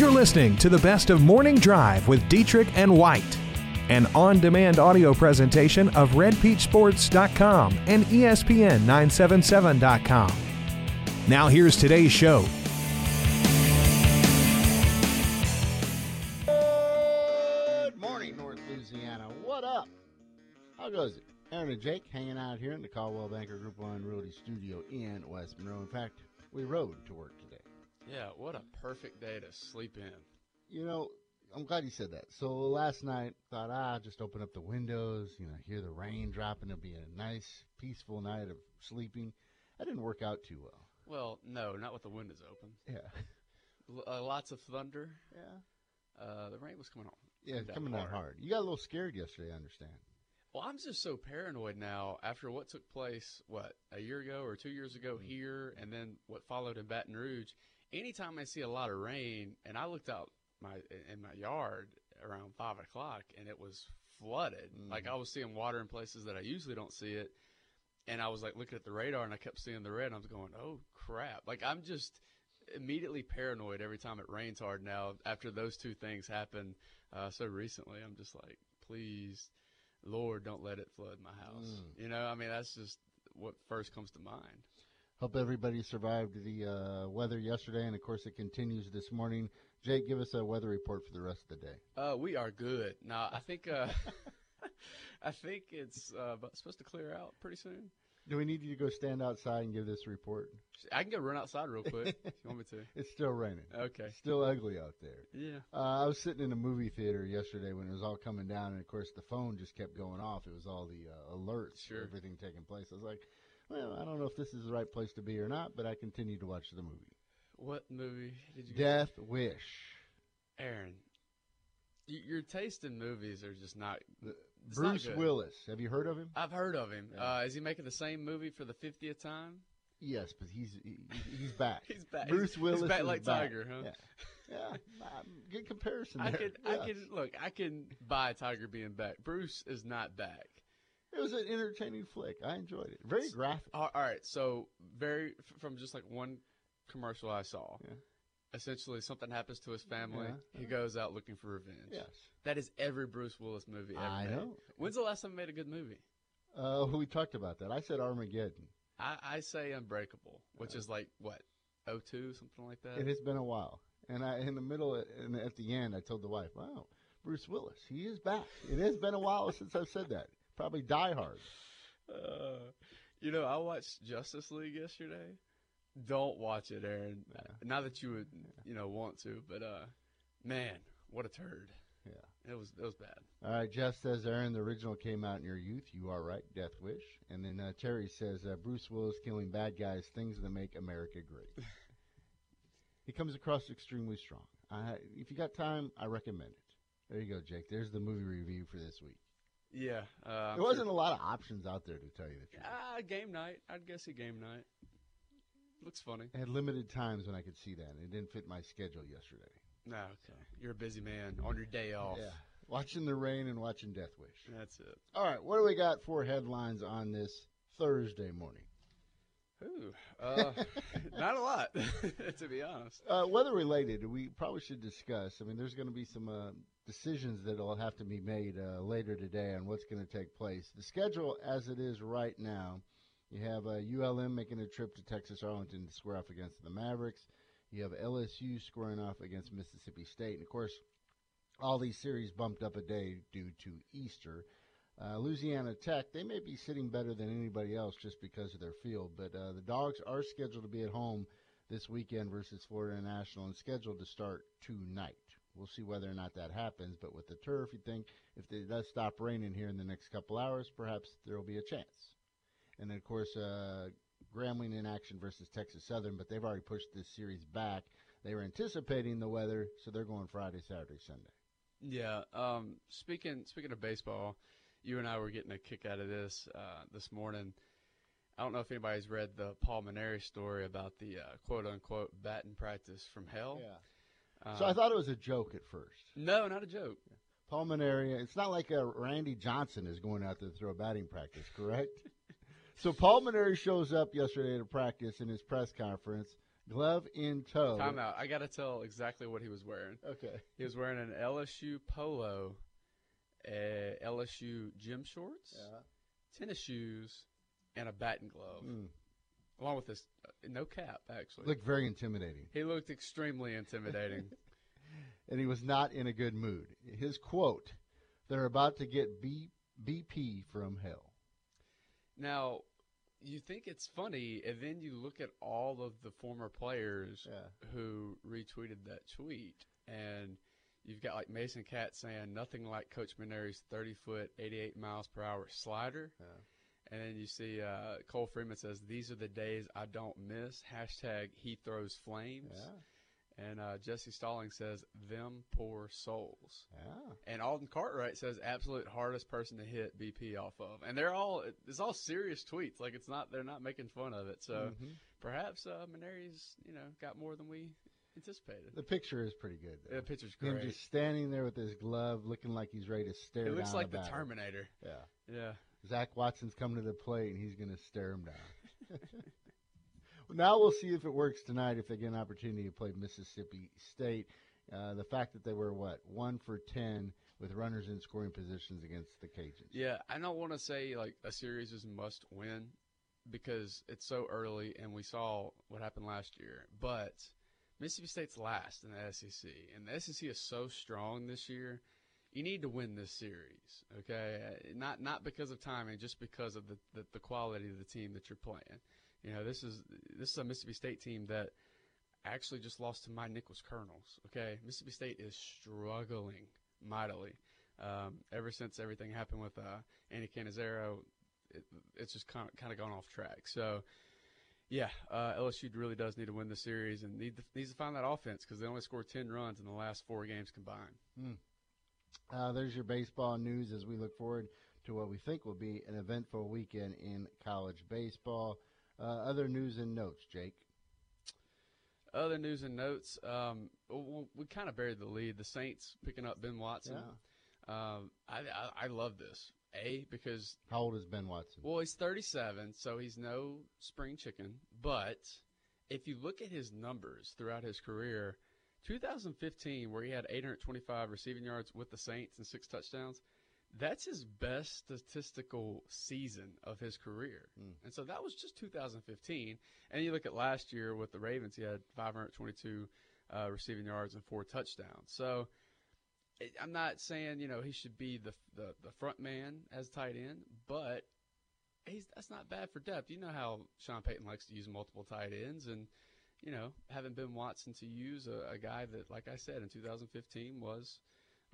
You're listening to the best of Morning Drive with Dietrich and White, an on demand audio presentation of RedPeachSports.com and E ESPN977.com. Now, here's today's show. Good morning, North Louisiana. What up? How goes it? Aaron and Jake hanging out here in the Coldwell Banker Group One Realty Studio in West Monroe. In fact, we rode to work today. Yeah, what a perfect day to sleep in. You know, I'm glad you said that. So last night, thought, ah, just open up the windows, you know, hear the rain dropping. It'll be a nice, peaceful night of sleeping. That didn't work out too well. Well, no, not with the windows open. Yeah. Uh, lots of thunder. Yeah. Uh, the rain was coming on. Yeah, coming down hard. You got a little scared yesterday, I understand. Well, I'm just so paranoid now after what took place, what, a year ago or two years ago Mm. here, and then what followed in Baton Rouge. Anytime I see a lot of rain, and I looked out my in my yard around five o'clock, and it was flooded. Mm. Like I was seeing water in places that I usually don't see it, and I was like looking at the radar, and I kept seeing the red. And I was going, "Oh crap!" Like I'm just immediately paranoid every time it rains hard now. After those two things happen uh, so recently, I'm just like, please, Lord, don't let it flood my house. Mm. You know, I mean, that's just what first comes to mind. Hope everybody survived the uh, weather yesterday, and of course, it continues this morning. Jake, give us a weather report for the rest of the day. Uh, we are good now. I think, uh, I think it's uh, supposed to clear out pretty soon. Do we need you to go stand outside and give this report? I can go run outside real quick if you want me to. It's still raining. Okay. Still ugly out there. Yeah. Uh, I was sitting in a movie theater yesterday when it was all coming down, and of course, the phone just kept going off. It was all the uh, alerts Sure. everything taking place. I was like, well, I don't know if this is the right place to be or not, but I continued to watch the movie. What movie did you? Death Wish. Aaron, y- your taste in movies are just not. Not Bruce good. Willis. Have you heard of him? I've heard of him. Yeah. Uh, is he making the same movie for the fiftieth time? Yes, but he's he, he's back. He's back. Bruce Willis He's back like back. Tiger, huh? Yeah, yeah. good comparison. I there. could, I can look. I can buy Tiger being back. Bruce is not back. It was an entertaining flick. I enjoyed it. Very graphic. All right, so very from just like one commercial I saw. Yeah. Essentially, something happens to his family. Yeah, He goes out looking for revenge. Yes, That is every Bruce Willis movie ever I made. know. When's the last time he made a good movie? Uh, we talked about that. I said Armageddon. I, I say Unbreakable, which is like what, 02, something like that. It has been a while, and I in the middle and at the end, I told the wife, "Wow, Bruce Willis, he is back." It has been a while since I've said that. Probably Die Hard. Uh, you know, I watched Justice League yesterday. Don't watch it, Aaron. Yeah. Not that you would, you know, want to, but uh, man, what a turd. Yeah. It was it was bad. All right, Jeff says, Aaron, the original came out in your youth. You are right, Death Wish. And then uh, Terry says, uh, Bruce Willis killing bad guys, things that make America great. he comes across extremely strong. I, if you got time, I recommend it. There you go, Jake. There's the movie review for this week. Yeah, uh, there wasn't a lot of options out there, to tell you the truth. Ah, game night. I'd guess a game night. Looks funny. I had limited times when I could see that, and it didn't fit my schedule yesterday. No, okay. You're a busy man on your day off. Yeah. Watching the rain and watching Death Wish. That's it. All right, what do we got for headlines on this Thursday morning? Ooh, uh, not a lot, to be honest. Uh, weather related, we probably should discuss. I mean, there's going to be some uh, decisions that will have to be made uh, later today on what's going to take place. The schedule, as it is right now, you have uh, ULM making a trip to Texas Arlington to square off against the Mavericks. You have LSU squaring off against Mississippi State, and of course, all these series bumped up a day due to Easter. Uh, Louisiana Tech, they may be sitting better than anybody else just because of their field, but uh, the Dogs are scheduled to be at home this weekend versus Florida International and scheduled to start tonight. We'll see whether or not that happens, but with the turf, you think if it does stop raining here in the next couple hours, perhaps there will be a chance. And then, of course, uh, Grambling in action versus Texas Southern, but they've already pushed this series back. They were anticipating the weather, so they're going Friday, Saturday, Sunday. Yeah. Um, speaking speaking of baseball, you and I were getting a kick out of this uh, this morning. I don't know if anybody's read the Paul Mainieri story about the uh, quote unquote batting practice from hell. Uh, So I thought it was a joke at first. no, not a joke. Paul Mainieri. It's not like a Randy Johnson is going out there to throw a batting practice, correct? so Paul Mainieri shows up yesterday to practice in his press conference, glove in tow. Time out. I got to tell exactly what he was wearing. Okay. He was wearing an LSU polo, uh, LSU gym shorts, tennis shoes, and a batting glove, Mm. along with this uh, no cap. Actually, Looked very intimidating. he looked extremely intimidating. and he was not in a good mood. His quote, "They're about to get B- BP from hell." now, you think it's funny, and then you look at all of the former players Yeah. who retweeted that tweet, and you've got like Mason Katz saying nothing like Coach Mainieri's 30 foot, 88 miles per hour slider. Yeah. And then you see uh, Cole Freeman says, "These are the days I don't miss." Hashtag He throws flames. Yeah. And uh, Jesse Stalling says, "Them poor souls." Yeah. And Alden Cartwright says, "Absolute hardest person to hit BP off of." And they're all it's all serious tweets. Like it's not they're not making fun of it. So Mhm. perhaps uh, Mainieri's you know got more than we anticipated. The picture is pretty good. Though. The picture's Him great. just standing there with his glove, looking like he's ready to stare. It looks like the. Terminator. Yeah. Yeah. Zach Watson's coming to the plate, and he's going to stare him down. well, now we'll see if it works tonight. If they get an opportunity to play Mississippi State, uh, the fact that they were what one for ten with runners in scoring positions against the Cajuns. Yeah, I don't want to say like a series is must win because it's so early and we saw what happened last year. But Mississippi State's last in the SEC, and the SEC is so strong this year. You need to win this series, okay? Uh, Not not because of timing, just because of the, the, the quality of the team that you're playing. You know, this is this is a Mississippi State team that actually just lost to my Nichols Colonels. Okay, Mississippi State is struggling mightily um, ever since everything happened with uh, Andy Cannizaro. It, it's just kind of, kind of gone off track. So, yeah, uh, LSU really does need to win the series and need to, needs to find that offense because they only scored ten runs in the last four games combined. Uh, there's your baseball news as we look forward to what we think will be an eventful weekend in college baseball. Uh, other news and notes, Jake. Other news and notes, um, w- we kind of buried the lead. The Saints picking up Ben Watson. Um, I, I, I love this. A because How old is Ben Watson? Well, he's 37, so he's no spring chicken. But if you look at his numbers throughout his career, 2015, where he had 825 receiving yards with the Saints and six touchdowns, that's his best statistical season of his career. Mm. And so that was just 2015. And you look at last year with the Ravens, he had 522 uh, receiving yards and four touchdowns. So I'm not saying you know he should be the the, the front man as tight end, but he's that's not bad for depth. You know how Sean Payton likes to use multiple tight ends, and you know having Ben Watson to use a, a guy that, like I said, in 2015 was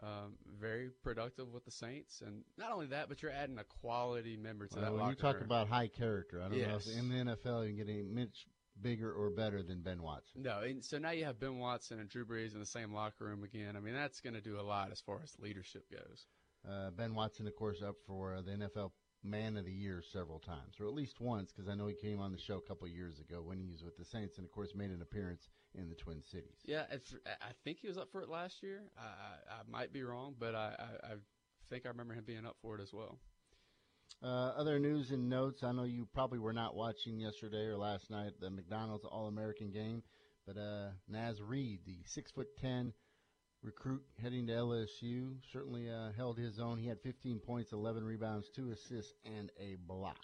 um, very productive with the Saints, and not only that, but you're adding a quality member to Well, that. when you talk room. about high character, I don't know if in the NFL you can get any much bigger or better than Ben Watson. No, and so now you have Ben Watson and Drew Brees in the same locker room again. I mean, that's going to do a lot as far as leadership goes. Uh, ben Watson, of course, up for uh, the NFL Man of the Year several times, or at least once, because I know he came on the show a couple years ago when he was with the Saints, and of course made an appearance in the Twin Cities. Yeah, I think he was up for it last year. I, I, I might be wrong, but I, I, I think I remember him being up for it as well. Uh, other news and notes. I know you probably were not watching yesterday or last night the McDonald's All American game, but uh, Naz Reid, the six foot ten recruit heading to LSU, certainly uh, held his own. He had 15 points, 11 rebounds, two assists, and a block.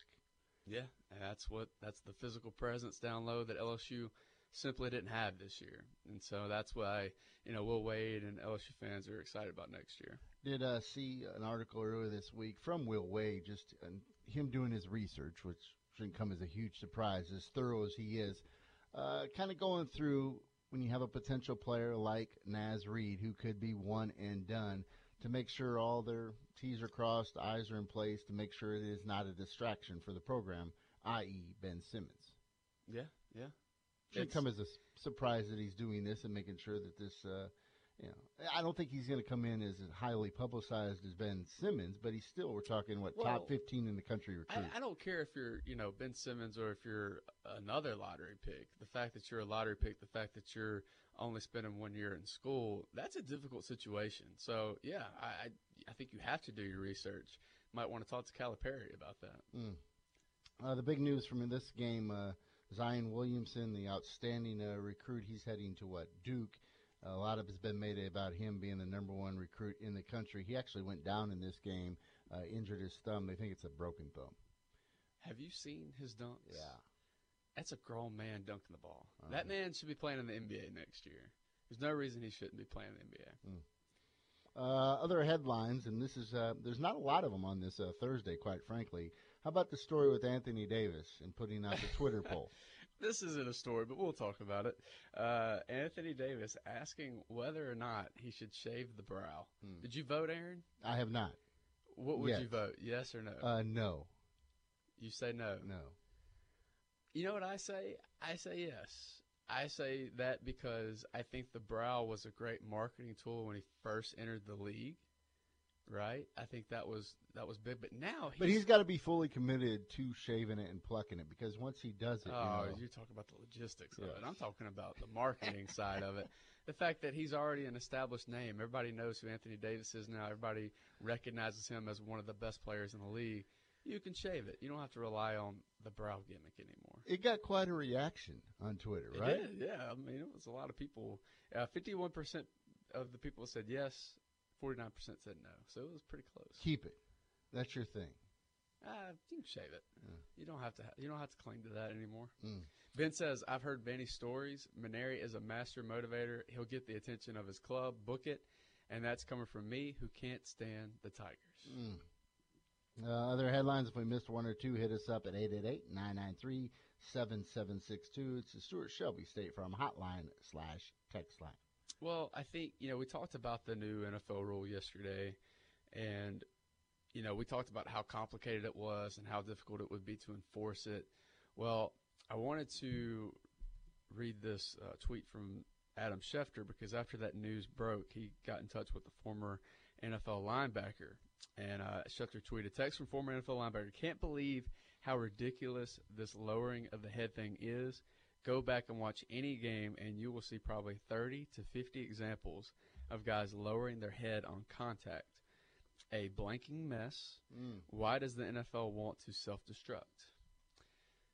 Yeah, that's what that's the physical presence down low that LSU simply didn't have this year, and so that's why you know Will Wade and LSU fans are excited about next year. Did uh, see an article earlier this week from Will Wade, just him doing his research, which shouldn't come as a huge surprise, as thorough as he is. Uh, kind of going through when you have a potential player like Naz Reid, who could be one and done, to make sure all their T's are crossed, I's are in place, to make sure it is not a distraction for the program, i.e., Ben Simmons. Yeah, yeah. Shouldn't come as a surprise that he's doing this and making sure that this, uh, you know, I don't think he's going to come in as highly publicized as Ben Simmons, but he's still, we're talking, what, Well, top 15 in the country recruit. I, I don't care if you're, you know, Ben Simmons or if you're another lottery pick. The fact that you're a lottery pick, the fact that you're only spending one year in school, that's a difficult situation. So yeah, I, I, I think you have to do your research. Might want to talk to Calipari about that. Mm. Uh, the big news from this game, uh, Zion Williamson, the outstanding uh, recruit, he's heading to what Duke. A lot of it's been made about him being the number one recruit in the country. He actually went down in this game, uh, injured his thumb. They think it's a broken thumb. Have you seen his dunks? Yeah. That's a grown man dunking the ball. Uh-huh. That man should be playing in the NBA next year. There's no reason he shouldn't be playing in the NBA. Uh, other headlines, and this is uh, there's not a lot of them on this uh, Thursday, quite frankly. How about the story with Anthony Davis and putting out the Twitter poll? This isn't a story, but we'll talk about it. Uh, Anthony Davis asking whether or not he should shave the brow. Hmm. Did you vote, Aaron? I have not. What would Yes. you vote? Yes or no? Uh, no, you say no. no. You know what I say? I say yes. I say that because I think the brow was a great marketing tool when he first entered the league. Right? I think that was that was big, but now he's, But he's got to be fully committed to shaving it and plucking it because once he does it, Oh, you know, you're talking about the logistics of it. I'm talking about the marketing side of it. The fact that he's already an established name. Everybody knows who Anthony Davis is now. Everybody recognizes him as one of the best players in the league. You can shave it. You don't have to rely on the brow gimmick anymore. it got quite a reaction on Twitter, It right? did, yeah. I mean, it was a lot of people. Uh, 51% of the people said yes, 49% said no. So it was pretty close. Keep it. That's your thing. Uh, you can shave it. Yeah. You don't have to. Ha- you don't have to cling to that anymore. Mm. Ben says, "I've heard many stories. Mainieri is a master motivator. He'll get the attention of his club, book it, and that's coming from me, who can't stand the Tigers." Mm. Uh, other headlines, if we missed one or two, hit us up at 888-993-7762. It's the Stuart Shelby State Farm hotline slash text line. Well, I think you know we talked about the new NFL rule yesterday, and you know we talked about how complicated it was and how difficult it would be to enforce it. Well, I wanted to read this uh, tweet from Adam Schefter because after that news broke, he got in touch with the former NFL linebacker, and uh, Schefter tweeted, "Text from former NFL linebacker: Can't believe how ridiculous this lowering of the head thing is." Go back and watch any game, and you will see probably 30 to 50 examples of guys lowering their head on contact. A blanking mess. Mm. Why does the NFL want to self destruct?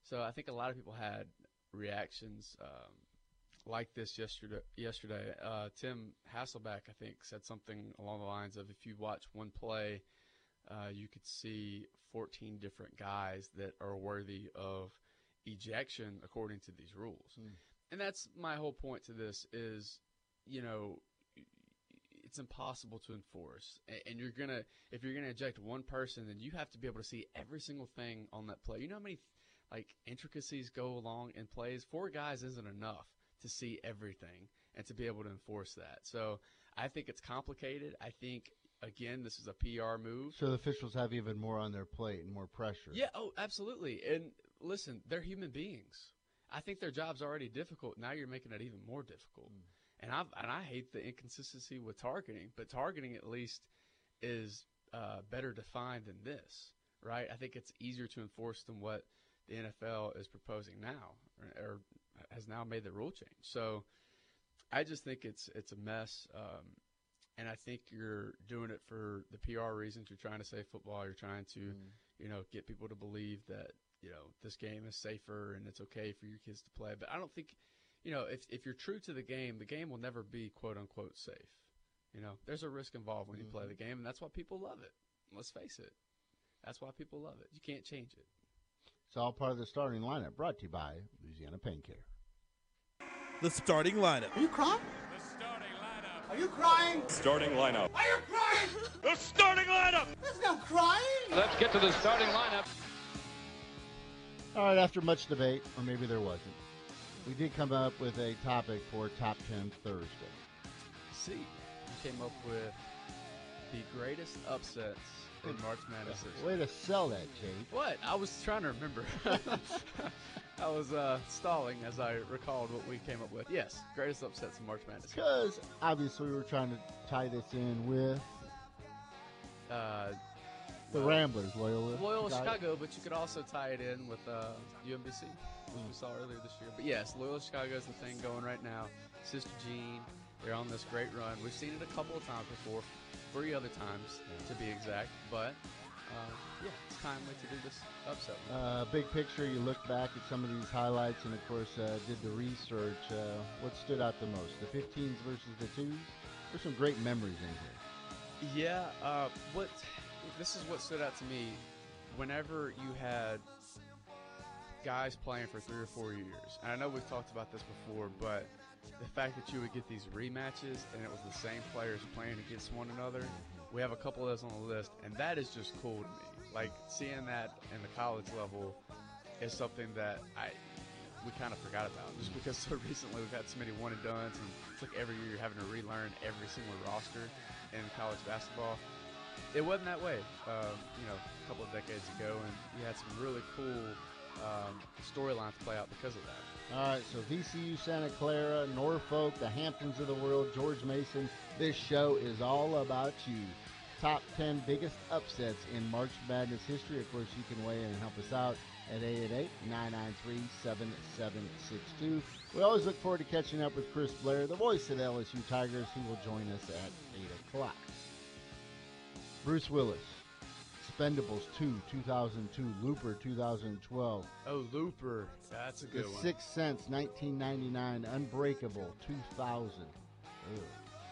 So I think a lot of people had reactions um, like this yesterday. Yesterday, uh, Tim Hasselbeck, I think, said something along the lines of if you watch one play, uh, you could see 14 different guys that are worthy of ejection according to these rules. Hmm. And that's my whole point to this is, you know, it's impossible to enforce. And you're going to if you're going to eject one person, then you have to be able to see every single thing on that play. You know how many like intricacies go along in plays? Four guys isn't enough to see everything and to be able to enforce that. So, I think it's complicated. I think again, this is a PR move. So the officials have even more on their plate and more pressure. Yeah, oh, absolutely. And listen, they're human beings. I think their job's already difficult. Now you're making it even more difficult. And I and I hate the inconsistency with targeting, but targeting at least is uh, better defined than this, right? I think it's easier to enforce than what the NFL is proposing now, or, or has now made the rule change. So I just think it's it's a mess. Um, and I think you're doing it for the PR reasons. You're trying to save football. You're trying to Mm. you know, get people to believe that, you know, this game is safer and it's okay for your kids to play. But I don't think, you know, if, if you're true to the game, the game will never be quote unquote safe. You know, there's a risk involved when you play mm-hmm. the game, and that's why people love it. Let's face it. That's why people love it. You can't change it. It's all part of the starting lineup brought to you by Louisiana Pain Care. The starting lineup. Are you crying? The starting lineup. Are you crying? Starting lineup. Are you crying? The starting lineup. There's no crying. Let's get to the starting lineup. All right, after much debate, or maybe there wasn't, we did come up with a topic for Top 10 Thursday. See, you came up with the greatest upsets in March Madness. history. Way to sell that, Jake. What? I was trying to remember. I was uh, stalling as I recalled what we came up with. Yes, greatest upsets in March Madness. Because obviously we were trying to tie this in with Uh, the Ramblers, Loyola. Loyola Chicago. Chicago, but you could also tie it in with uh, UMBC, which we saw earlier this year. But yes, Loyola Chicago is the thing going right now. Sister Jean, they're on this great run. We've seen it a couple of times before, three other times to be exact. But uh, yeah, it's timely to do this upset. Uh, big picture, you look back at some of these highlights and, of course, uh, did the research. Uh, what stood out the most? The 15s versus the 2s? There's some great memories in here. Yeah, uh, what this is what stood out to me. Whenever you had guys playing for three or four years, and I know we've talked about this before, but the fact that you would get these rematches and it was the same players playing against one another, we have a couple of those on the list, and that is just cool to me. Like seeing that in the college level is something that I we kind of forgot about just because so recently we've had so many one and dones, and it's like every year you're having to relearn every single roster in college basketball. It wasn't that way, um, you know, a couple of decades ago, and you had some really cool um, storylines play out because of that. All right, so VCU, Santa Clara, Norfolk, the Hamptons of the world, George Mason. This show is all about you. Top 10 biggest upsets in March Madness history. Of course, you can weigh in and help us out at 888-993-7762. We always look forward to catching up with Chris Blair, the voice of the LSU Tigers. He will join us at 8 o'clock. Bruce Willis, Expendables 2, 2002, Looper 2012, Oh, Looper, that's a The good one. Sixth Sense, 1999. Unbreakable, 2000. Ugh,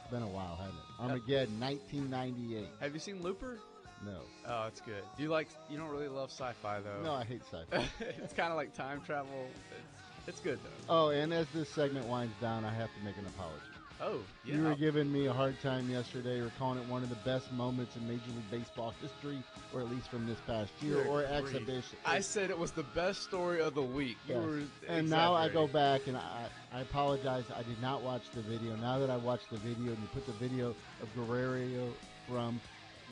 it's been a while, hasn't it? Armageddon, 1998. Have you seen Looper? No. Oh, it's good. Do you like? You don't really love sci-fi though. No, I hate sci-fi. it's kind of like time travel. It's, it's good though. oh, and as this segment winds down, I have to make an apology. Oh, yeah. You were giving me a hard time yesterday. You're calling it one of the best moments in Major League Baseball history, or at least from this past year, or exhibition. I said it was the best story of the week. You Yes. were And now I go back and I, I apologize. I did not watch the video. Now that I watched the video and you put the video of Guerrero from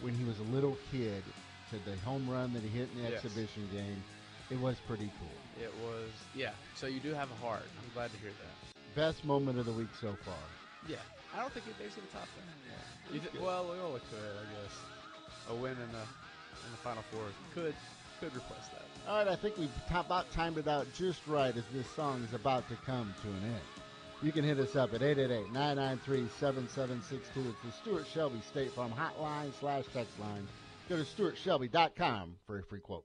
when he was a little kid to the home run that he hit in the Yes. exhibition game, it was pretty cool. It was yeah. So you do have a heart. I'm glad to hear that. Best moment of the week so far. Yeah. I don't think there's gonna top that. You thi- well, Loyola could, I guess. A win in the in the final four could could replace that. All right, I think we've t- about timed it out just right as this song is about to come to an end. You can hit us up at 888-993-7762. It's the Stuart Shelby State Farm hotline slash text line. Go to stuartshelby.com for a free quote.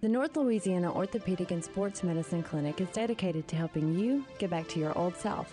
The North Louisiana Orthopedic and Sports Medicine Clinic is dedicated to helping you get back to your old self,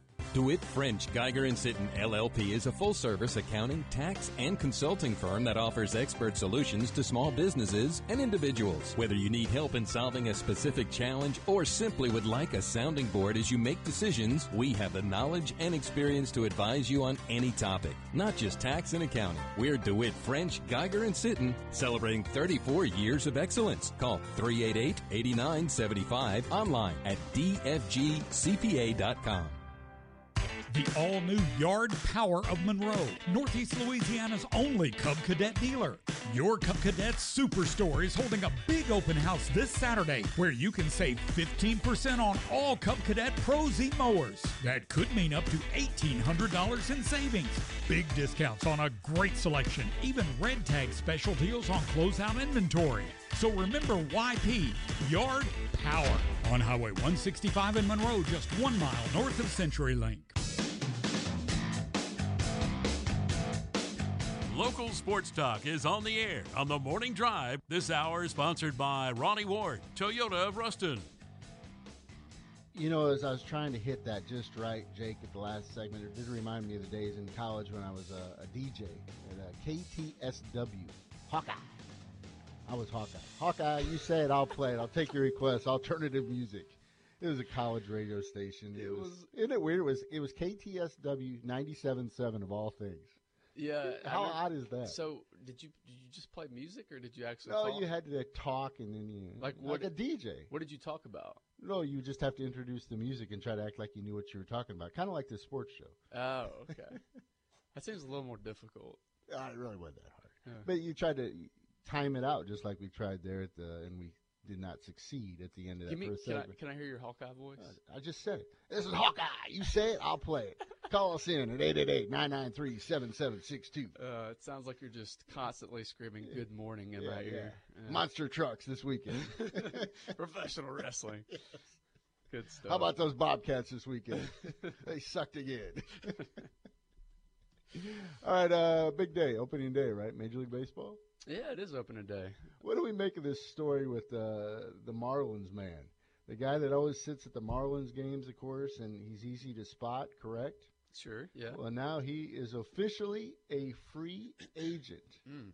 DeWitt French Geiger and Sitten LLP is a full service accounting, tax, and consulting firm that offers expert solutions to small businesses and individuals. Whether you need help in solving a specific challenge or simply would like a sounding board as you make decisions, we have the knowledge and experience to advise you on any topic, not just tax and accounting. We're DeWitt French Geiger and Sitten, celebrating 34 years of excellence. Call 388 8975 online at dfgcpa.com. The all new Yard Power of Monroe, Northeast Louisiana's only Cub Cadet dealer. Your Cub Cadet Superstore is holding a big open house this Saturday where you can save 15% on all Cub Cadet Pro Z mowers. That could mean up to $1,800 in savings. Big discounts on a great selection, even red tag special deals on closeout inventory. So remember YP, Yard Power, on Highway 165 in Monroe, just one mile north of CenturyLink. Local Sports Talk is on the air on the morning drive. This hour is sponsored by Ronnie Ward, Toyota of Ruston. You know, as I was trying to hit that just right, Jake, at the last segment, it did remind me of the days in college when I was a, a DJ at uh, KTSW Hawkeye. I was Hawkeye. Hawkeye, you say it, I'll play it. I'll take your request. Alternative music. It was a college radio station. It, It was, was- Isn't it weird? It was it was KTSW 97.7 of all things. Yeah. I How remember- odd is that? So did you did you just play music or did you actually? no, talk? you had to talk and then you Like what- a DJ. What did you talk about? No, you just have to introduce the music and try to act like you knew what you were talking about. Kind of like the sports show. Oh, okay. that seems a little more difficult. Uh, it really wasn't that hard. Yeah. But you tried to time it out just like we tried there at the, and we did not succeed at the end of that me, first can I, segment. can I hear your Hawkeye voice? I just said it. This is Hawkeye. You say it, I'll play it. Call us in at 888-993-7762. Uh, it sounds like you're just constantly screaming "Good morning" in Yeah, my yeah. ear. Yeah. Monster trucks this weekend. Professional wrestling. Good stuff. How about those Bobcats this weekend? they sucked again. All right, uh, big day, opening day, right? Major League Baseball. Yeah, it is opening day. What do we make of this story with uh, the Marlins man? The guy that always sits at the Marlins games, of course, and he's easy to spot, correct? Sure. Yeah. Well, now he is officially a free agent. Mm.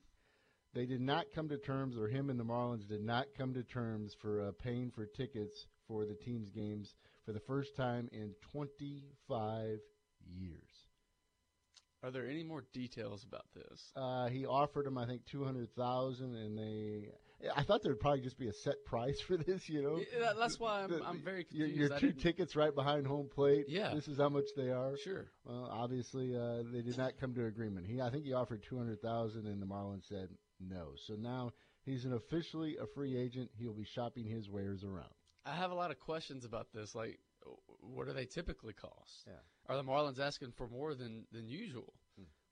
They did not come to terms, or him and the Marlins did not come to terms for uh, paying for tickets for the team's games for the first time in 25 years. Are there any more details about this? Uh, he offered him, I think, two hundred thousand, and they. I thought there would probably just be a set price for this, you know. Yeah, that's why I'm, The- I'm very Your, confused. your I two tickets right behind home plate. Yeah. This is how much they are. Sure. Well, obviously, uh, they did not come to an agreement. He, I think, he offered two hundred thousand, and the Marlins said no. So now he's an officially a free agent. He'll be shopping his wares around. I have a lot of questions about this. Like, what do they typically cost? Yeah. Are the Marlins asking for more than than usual?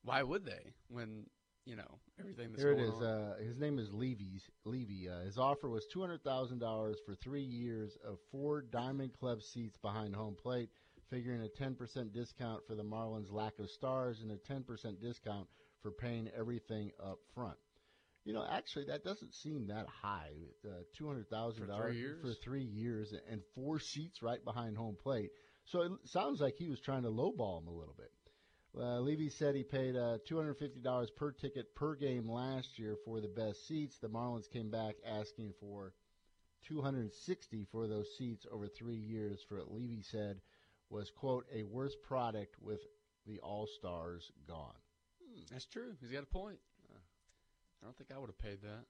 Why would they? When you know everything that's Here it is. Uh, his name is Leavy's. Leavy. Uh, his offer was two hundred thousand dollars for three years of four Diamond Club seats behind home plate, figuring a ten percent discount for the Marlins' lack of stars and a ten percent discount for paying everything up front. You know, actually, that doesn't seem that high. Uh, two hundred thousand dollars for three years and four seats right behind home plate. So it sounds like he was trying to lowball him a little bit. Uh, Leavy said he paid uh, $250 per ticket per game last year for the best seats. The Marlins came back asking for 260 for those seats over three years. For what Leavy said was quote a worse product with the All Stars gone. That's true. He's got a point. I don't think I would have paid that.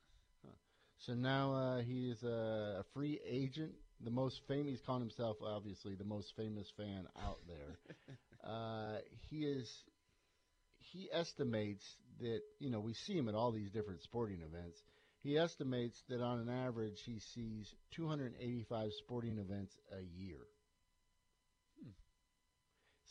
So now uh, he is a, a free agent. The most famous, he's calling himself obviously the most famous fan out there. uh, he is. He estimates that you know we see him at all these different sporting events. He estimates that on an average he sees 285 sporting events a year.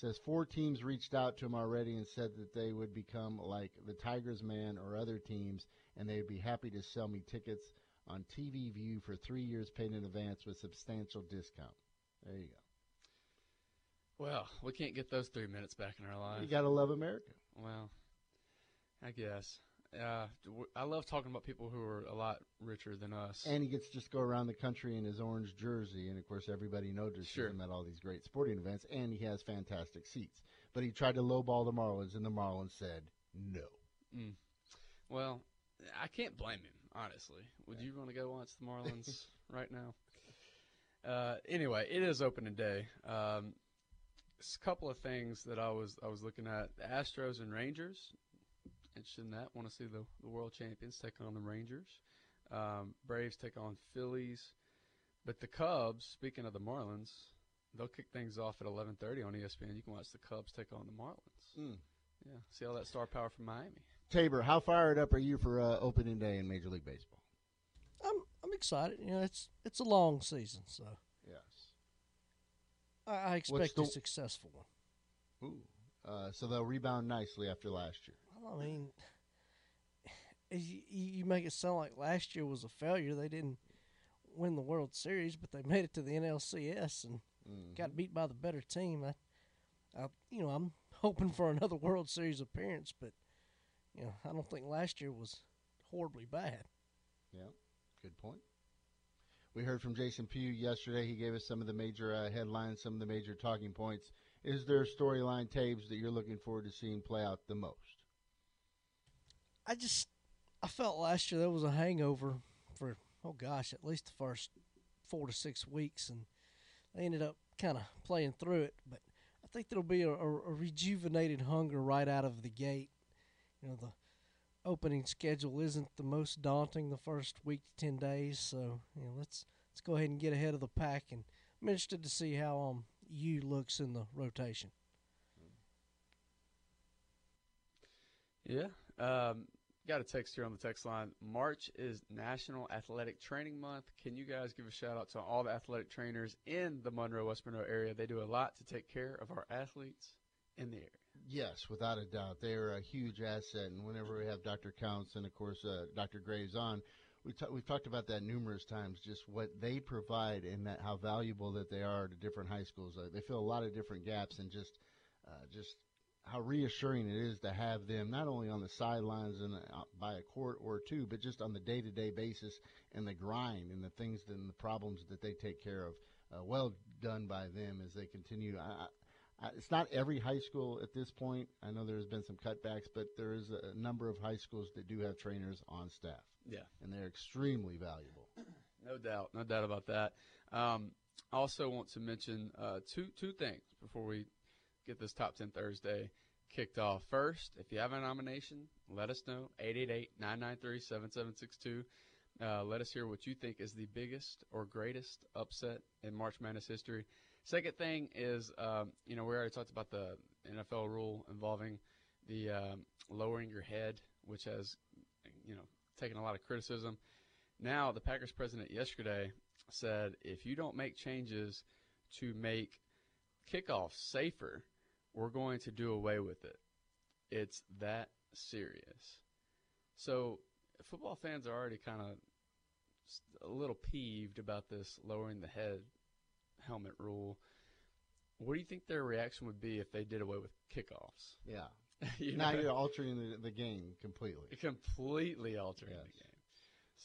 Says four teams reached out to him already and said that they would become like the Tigers man or other teams, and they'd be happy to sell me tickets on TV View for three years paid in advance with substantial discount. There you go. Well, we can't get those three minutes back in our life. You gotta love America. Well, I guess. Uh, I love talking about people who are a lot richer than us. And he gets to just go around the country in his orange jersey, and of course everybody notices Sure. him at all these great sporting events, and he has fantastic seats. But he tried to lowball the Marlins, and the Marlins said no. Mm. Well, I can't blame him, honestly. Would you want to go watch the Marlins right now? Uh, anyway, it is opening day. Um, a couple of things that I was I was looking at: the Astros and Rangers. Interested in that? Want to see the, the world champions take on the Rangers. Um, Braves take on Phillies, but the Cubs. Speaking of the Marlins, they'll kick things off at 11:30 on ESPN. You can watch the Cubs take on the Marlins. Mm. Yeah, see all that star power from Miami. Tabor, how fired up are you for uh, opening day in Major League Baseball? I'm I'm excited. You know, it's it's a long season, so Yes. I, I expect the- a successful one. Ooh. Uh, so they'll rebound nicely after last year. Well, I mean, you, you make it sound like last year was a failure. They didn't win the World Series, but they made it to the NLCS and Mm-hmm. got beat by the better team. I, I, you know, I'm hoping for another World Series appearance, but you know, I don't think last year was horribly bad. Yeah, good point. We heard from Jason Pugh yesterday. He gave us some of the major uh, headlines, some of the major talking points. Is there storyline tapes that you're looking forward to seeing play out the most? I just I felt last year there was a hangover for oh gosh, at least the first four to six weeks, and they ended up kind of playing through it. But I think there'll be a, a rejuvenated hunger right out of the gate. You know, the opening schedule isn't the most daunting the first week to ten days, so you know, let's let's go ahead and get ahead of the pack. And I'm interested to see how um Yu looks in the rotation. Yeah. Um, got a text here on the text line. March is National Athletic Training Month. Can you guys give a shout out to all the athletic trainers in the Monroe, West Monroe area? They do a lot to take care of our athletes in the area. Yes, without a doubt. They are a huge asset. And whenever we have Dr. Counts and, of course, uh, Dr. Graves on, we t- we've talked about that numerous times, just what they provide and that how valuable that they are to different high schools. Uh, they fill a lot of different gaps and just, uh, just how reassuring it is to have them not only on the sidelines and uh, by a court or two, but just on the day-to-day basis and the grind and the things and the problems that they take care of. Uh, well done by them as they continue. I, it's not every high school at this point. I know there's been some cutbacks, but there is a number of high schools that do have trainers on staff. Yeah, and they're extremely valuable. No doubt, no doubt about that. Um, I also want to mention uh, two two things before we get this top 10 Thursday kicked off. First, if you have a nomination, let us know. 888-993-7762. Uh, let us hear what you think is the biggest or greatest upset in March Madness history. Second thing is, um, you know, we already talked about the NFL rule involving the um, lowering your head, which has, you know, taken a lot of criticism. Now, the Packers president yesterday said if you don't make changes to make kickoffs safer, we're going to do away with it. It's that serious. So, football fans are already kind of a little peeved about this lowering the head helmet rule. What do you think their reaction would be if they did away with kickoffs? Yeah. you now know? you're altering the, the game completely. completely altering Yes. the game.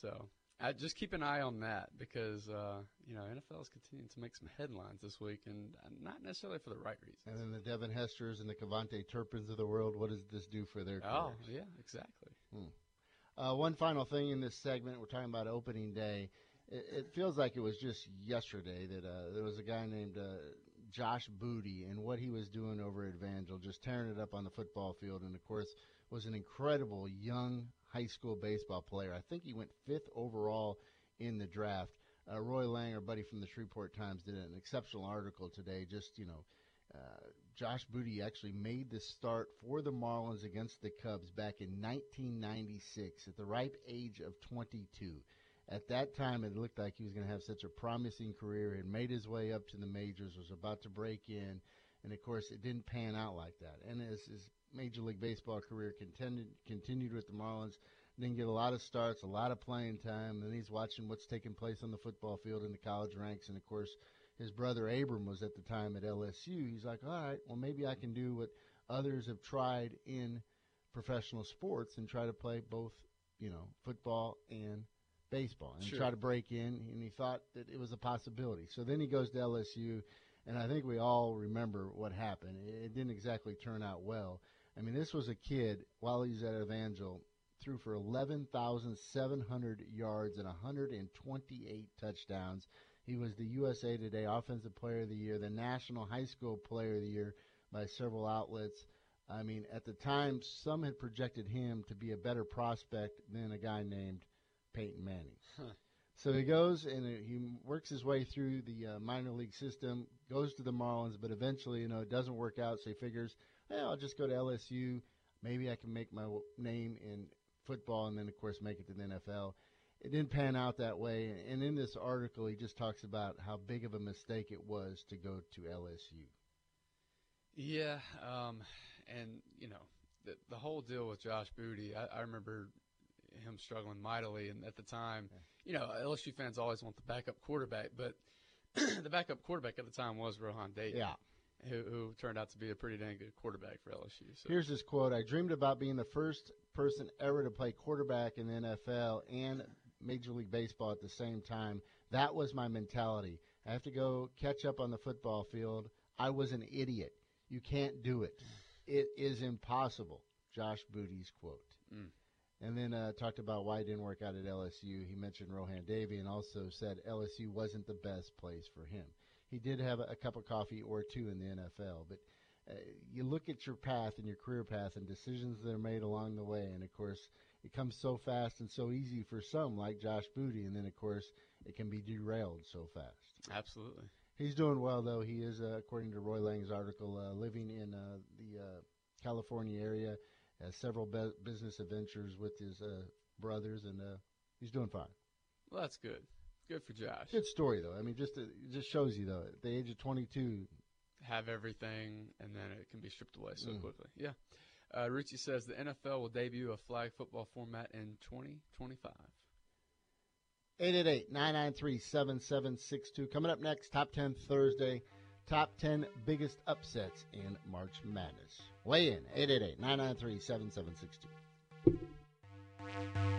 So I just keep an eye on that because uh, you know NFL is continuing to make some headlines this week, and uh, not necessarily for the right reasons. And then the Devin Hesters and the Kavontae Turpins of the world, what does this do for their Oh careers? yeah, exactly. Hmm. Uh, one final thing in this segment, we're talking about opening day. It, it feels like it was just yesterday that uh, there was a guy named uh, Josh Booty and what he was doing over at Evangel, just tearing it up on the football field, and of course was an incredible young high school baseball player. I think he went fifth overall in the draft. Uh, Roy Lang, our buddy from the Shreveport Times, did an exceptional article today. Just you know, uh, Josh Booty actually made the start for the Marlins against the Cubs back in 1996 at the ripe age of 22. At that time, it looked like he was going to have such a promising career. He made his way up to the majors, was about to break in, and of course, it didn't pan out like that. And as his Major League Baseball career continued, continued with the Marlins, didn't get a lot of starts, a lot of playing time. Then he's watching what's taking place on the football field in the college ranks, and of course, his brother Abram was at the time at LSU. He's like, all right, well, maybe I can do what others have tried in professional sports and try to play both, you know, football and baseball and Sure. try to break in. And he thought that it was a possibility. So then he goes to LSU, and I think we all remember what happened. It, didn't exactly turn out well. I mean, this was a kid while he's at Evangel threw for 11,700 yards and 128 touchdowns. He was the USA Today Offensive Player of the Year, the National High School Player of the Year by several outlets. I mean, at the time, some had projected him to be a better prospect than a guy named Peyton Manning. Huh. So he goes and he works his way through the uh, minor league system, goes to the Marlins, but eventually, you know, it doesn't work out. So he figures, hey, I'll just go to LSU. Maybe I can make my w- name in football and then, of course, make it to the NFL. It didn't pan out that way. And in this article, he just talks about how big of a mistake it was to go to LSU. Yeah, um, and you know the the whole deal with Josh Booty. I, I remember him struggling mightily, and at the time, you know, LSU fans always want the backup quarterback, but the backup quarterback at the time was Rohan Davey. Yeah. Who, who turned out to be a pretty dang good quarterback for LSU. So. Here's his quote I dreamed about being the first person ever to play quarterback in the NFL and Major League Baseball at the same time. That was my mentality. I have to go catch up on the football field. I was an idiot. You can't do it. It is impossible. Josh Booty's quote. Mm. And then uh, talked about why it didn't work out at LSU. He mentioned Rohan Davey and also said LSU wasn't the best place for him. He did have a, a cup of coffee or two in the NFL, but uh, you look at your path and your career path and decisions that are made along the way, and of course, it comes so fast and so easy for some, like Josh Booty, and then of course, it can be derailed so fast. Absolutely. He's doing well though. He is, uh, according to Roy Lang's article, uh, living in uh, the uh, California area, has several be- business adventures with his uh, brothers, and uh, he's doing fine. Well, that's good. Good for Josh. Good story though. I mean, just it just shows you though, at the age of 22, Have everything, and then it can be stripped away so Mm. quickly. Yeah. Uh, Richie says the NFL will debut a flag football format in 2025. 888-993-7762. Coming up next, top 10 Thursday, top 10 biggest upsets in March Madness. Weigh in, 888-993-7762.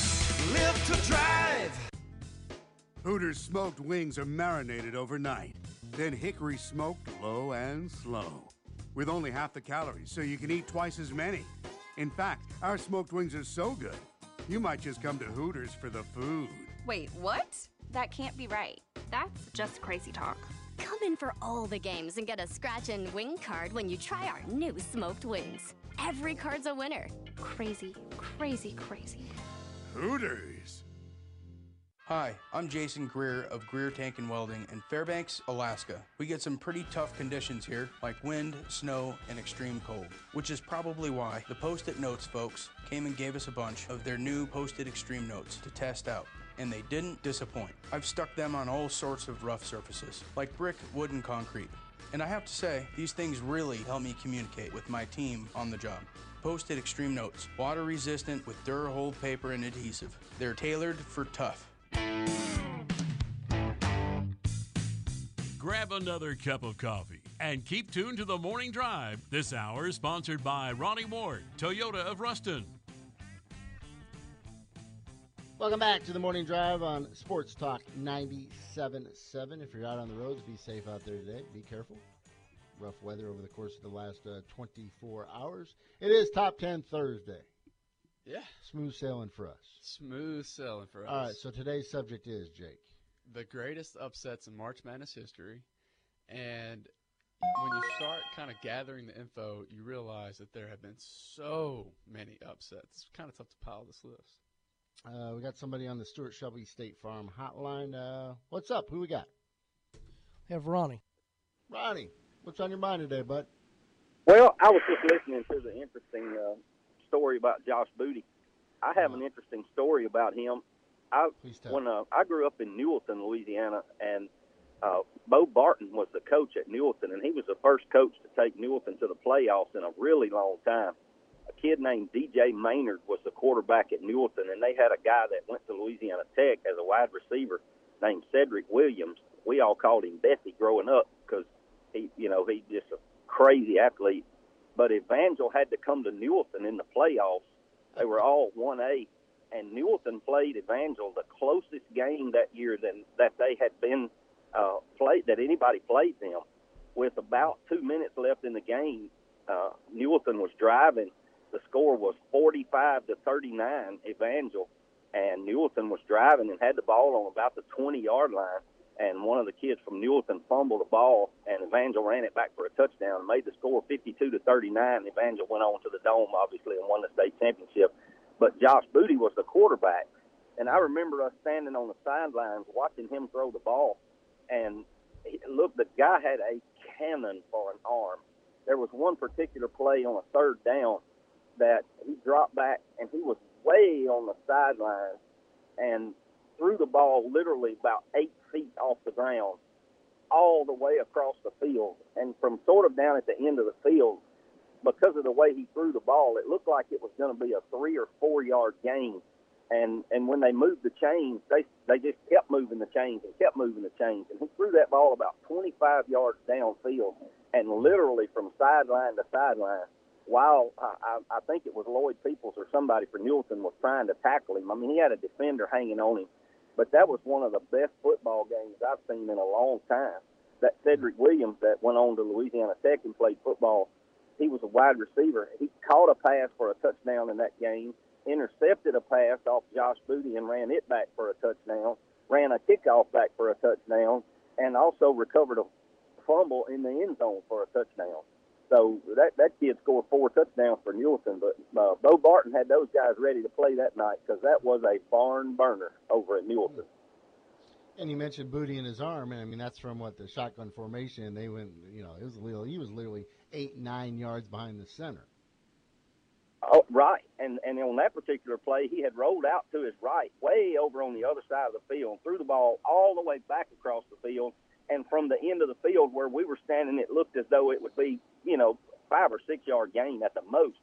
Live to drive. Hooters smoked wings are marinated overnight, then hickory smoked low and slow. With only half the calories, so you can eat twice as many. In fact, our smoked wings are so good, you might just come to Hooters for the food. Wait, what? That can't be right. That's just crazy talk. Come in for all the games and get a scratch and wing card when you try our new smoked wings. Every card's a winner. Crazy, crazy, crazy. Hooters. Hi, I'm Jason Greer of Greer Tank and Welding in Fairbanks, Alaska. We get some pretty tough conditions here, like wind, snow, and extreme cold, which is probably why the Post it Notes folks came and gave us a bunch of their new Post it Extreme Notes to test out. And they didn't disappoint. I've stuck them on all sorts of rough surfaces, like brick, wood, and concrete. And I have to say, these things really help me communicate with my team on the job. Post-it Extreme Notes, water resistant with Durahold paper and adhesive. They're tailored for tough. Grab another cup of coffee and keep tuned to the morning drive. This hour is sponsored by Ronnie Ward, Toyota of Ruston. Welcome back to the morning drive on Sports Talk 97.7. If you're out on the roads, be safe out there today. Be careful. Rough weather over the course of the last uh, 24 hours. It is Top 10 Thursday. Yeah. Smooth sailing for us. Smooth sailing for us. All right, so today's subject is, Jake. the greatest upsets in March Madness history. And when you start kind of gathering the info, you realize that there have been so many upsets. It's kind of tough to pile this list. Uh, we got somebody on the Stuart Shelby State Farm hotline. Uh, what's up? Who we got? We have Ronnie. Ronnie, what's on your mind today, bud? Well, I was just listening to the interesting uh, story about Josh Booty. I have an interesting story about him. I when uh, I grew up in Newellton, Louisiana, and uh, Bo Barton was the coach at Newellton, and he was the first coach to take Newellton to the playoffs in a really long time. A kid named DJ Maynard was the quarterback at Newellton, and they had a guy that went to Louisiana Tech as a wide receiver named Cedric Williams. We all called him Bessie growing up because he, you know, he's just a crazy athlete. But Evangel had to come to Newellton in the playoffs. They were all 1A, and Newellton played Evangel the closest game that year than that they had been uh, played that anybody played them. With about two minutes left in the game, uh, Newellton was driving. The score was 45 to 39, Evangel, and Newellton was driving and had the ball on about the 20 yard line. And one of the kids from Newellton fumbled the ball, and Evangel ran it back for a touchdown and made the score 52 to 39. Evangel went on to the dome, obviously, and won the state championship. But Josh Booty was the quarterback, and I remember us standing on the sidelines watching him throw the ball, and he, look, the guy had a cannon for an arm. There was one particular play on a third down that he dropped back, and he was way on the sideline, and threw the ball literally about eight feet off the ground all the way across the field. And from sort of down at the end of the field, because of the way he threw the ball, it looked like it was going to be a three or four yard gain. And and when they moved the chains, they they just kept moving the chains and kept moving the chains. And he threw that ball about 25 yards downfield, and literally from sideline to sideline. While I, I, think it was Lloyd Peoples or somebody for Newellton was trying to tackle him. I mean, he had a defender hanging on him, but that was one of the best football games I've seen in a long time. That Cedric Williams that went on to Louisiana Tech and played football, he was a wide receiver. He caught a pass for a touchdown in that game, intercepted a pass off Josh Booty and ran it back for a touchdown, ran a kickoff back for a touchdown, and also recovered a fumble in the end zone for a touchdown. So that that kid scored four touchdowns for Newellton, but uh, Bo Barton had those guys ready to play that night because that was a barn burner over at Newellton. And you mentioned Booty in his arm, and I mean that's from what the shotgun formation. They went, you know, it was little. He was literally eight, nine yards behind the center. Oh, right. And and on that particular play, he had rolled out to his right, way over on the other side of the field, threw the ball all the way back across the field, and from the end of the field where we were standing, it looked as though it would be, you know, five or six yard gain at the most.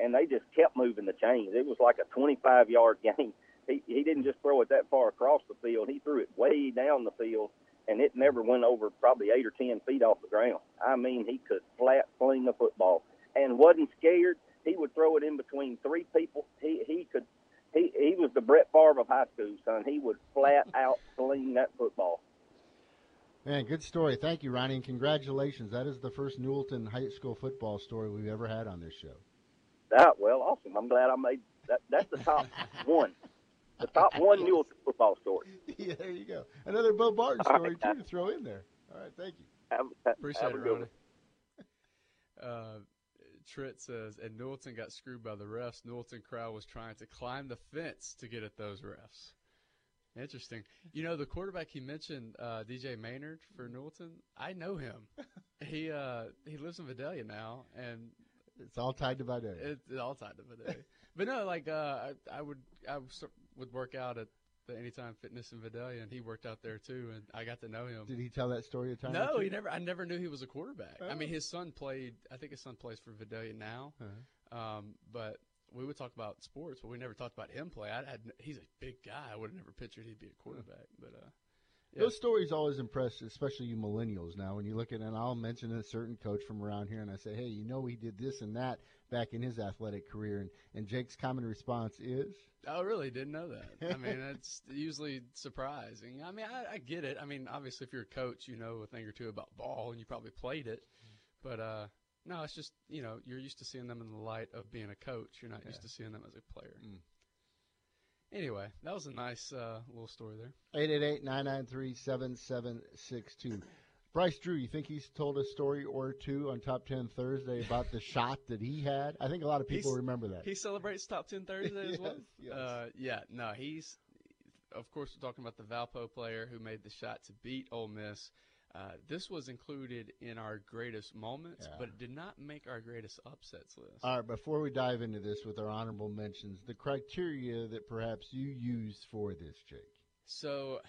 And they just kept moving the chains. It was like a 25 yard gain. He, he didn't just throw it that far across the field. He threw it way down the field, and it never went over probably eight or 10 feet off the ground. I mean, he could flat fling a football and wasn't scared. He would throw it in between three people. He, he could, he, he was the Brett Favre of high school, son. He would flat out fling that football. Man, good story. Thank you, Ronnie, and congratulations. That is the first Newellton high school football story we've ever had on this show. That well, awesome. I'm glad I made that. That's the top one. The top one Newellton football story. yeah, there you go. Another Bo Barton story right. too to throw in there. All right, thank you. Have, have, Appreciate have a it, good Ronnie. one. Uh, Tritt says, and Newellton got screwed by the refs. Newellton crowd was trying to climb the fence to get at those refs. Interesting. You know, the quarterback he mentioned, uh, DJ Maynard for Newellton, I know him. he uh, he lives in Vidalia now, and It's all tied to Vidalia. It's it's all tied to Vidalia. but no, like uh, I, I would I would work out at the Anytime Fitness in Vidalia, and he worked out there too, and I got to know him. Did he tell that story a time? No, he never. I never knew he was a quarterback. I mean, Oh. his son played. I think his son plays for Vidalia now. Uh-huh. Um, but we would talk about sports, but we never talked about him play. I had. He's a big guy. I would have never pictured he'd be a quarterback. But uh, yeah. Those stories always impress, especially you millennials. Now, when you look at, and I'll mention a certain coach from around here, and I say, "Hey, you know, he did this and that back in his athletic career," and, and Jake's common response is, I really didn't know that. I mean, that's usually surprising. I mean, I, I get it. I mean, obviously, if you're a coach, you know a thing or two about ball, and you probably played it. But uh, no, it's just you know you're used to seeing them in the light of being a coach. You're not used to seeing them as a player. Anyway, that was a nice uh, little story there. 888-993-7762. Bryce Drew, you think he's told a story or two on Top 10 Thursday about the shot that he had? I think a lot of people He's- remember that. He celebrates top ten Thursday as well. Yes, yes. Uh, yeah, no, he's of course we're talking about the Valpo player who made the shot to beat Ole Miss. Uh, this was included in our greatest moments, Yeah. but it did not make our greatest upsets list. All right, before we dive into this with our honorable mentions, the criteria that perhaps you used for this, Jake. So,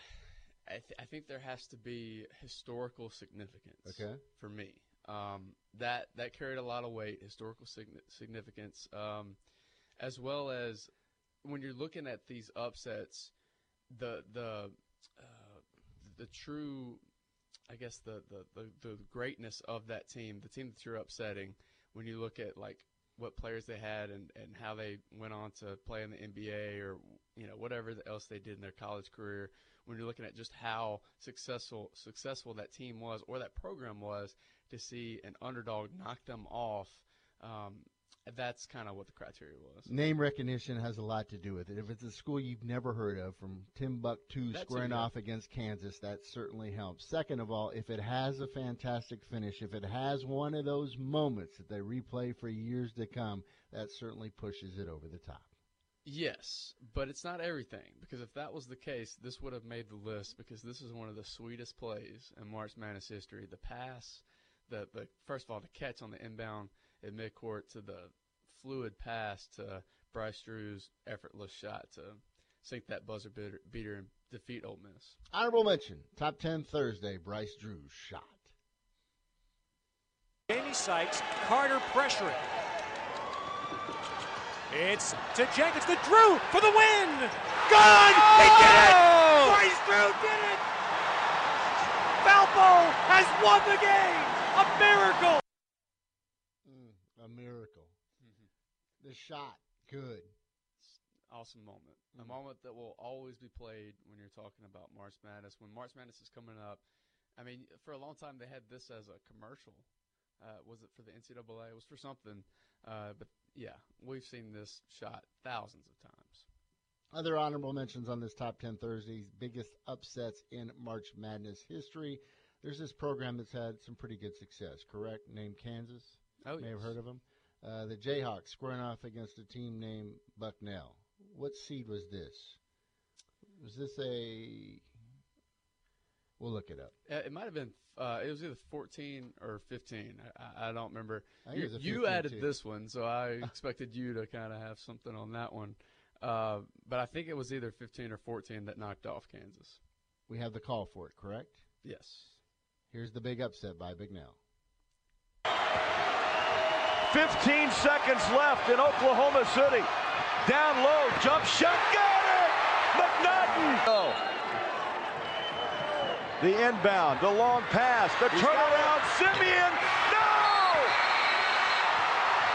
I, th- I think there has to be historical significance. Okay. For me, um, that that carried a lot of weight, historical signi- significance, um, as well as when you're looking at these upsets, the the uh, the true, I guess the, the the the greatness of that team, the team that you're upsetting, when you look at like what players they had and, and how they went on to play in the NBA or you know whatever else they did in their college career. When you're looking at just how successful successful that team was or that program was, to see an underdog knock them off, um, that's kind of what the criteria was. Name recognition has a lot to do with it. If it's a school you've never heard of, from Timbuktu That's squaring off against Kansas, that certainly helps. Second of all, if it has a fantastic finish, if it has one of those moments that they replay for years to come, that certainly pushes it over the top. Yes, but it's not everything because if that was the case, this would have made the list because this is one of the sweetest plays in March Madness history. The pass, the the first of all the catch on the inbound at midcourt to the fluid pass to Bryce Drew's effortless shot to sink that buzzer beater, beater and defeat Ole Miss. Honorable mention, top 10 Thursday, Bryce Drew's shot. Jamie Sykes, Carter pressuring. It's to Jenkins, to Drew for the win. Gone! Oh! He did it! Bryce Drew did it! Valpo has won the game! A miracle! A miracle. The shot, good. Awesome moment. A moment that will always be played when you're talking about March Madness. When March Madness is coming up, I mean, for a long time they had this as a commercial. Uh, was it for the NCAA? It was for something. Uh, but yeah, we've seen this shot thousands of times. Other honorable mentions on this top 10 Thursdays, biggest upsets in March Madness history. There's this program that's had some pretty good success, correct? Named Kansas. Oh, May have heard of them. Uh, the Jayhawks squaring off against a team named Bucknell. What seed was this? Was this a. We'll look it up. Uh, It might have been. Uh, it was either 14 or 15. I, I- don't remember. I You, it was a you added too. this one, so I expected you to kind of have something on that one. Uh, but I think it was either 15 or 14 that knocked off Kansas. We have the call for it, correct? Yes. Here's the big upset by Bucknell. 15 seconds left in Oklahoma City. Down low, jump shot, got it! McNaughton! Oh. The inbound, the long pass, the turnaround, Simien, no!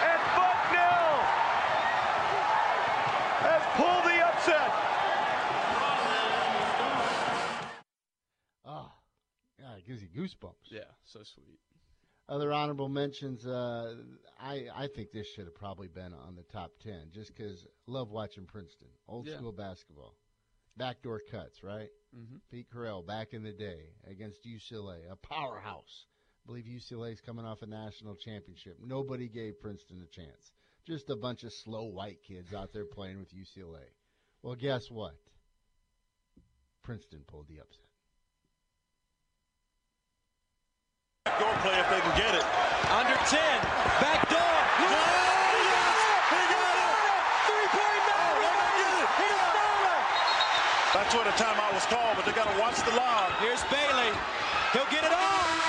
And Bucknell has pulled the upset. Oh, yeah, it gives you goosebumps. Yeah, so sweet. Other honorable mentions. Uh, I I think this should have probably been on the top ten, just because love watching Princeton, old Yeah. school basketball, backdoor cuts, right? Mhm. Pete Carril back in the day against UCLA, a powerhouse. I believe UCLA's coming off a national championship. Nobody gave Princeton a chance. Just a bunch of slow white kids out there playing with UCLA. Well, guess what? Princeton pulled the upset. Play if they can get it. Under 10, back door. Oh, that's what a timeout was called, but they got to watch the lob. Here's Bailey. He'll get it off.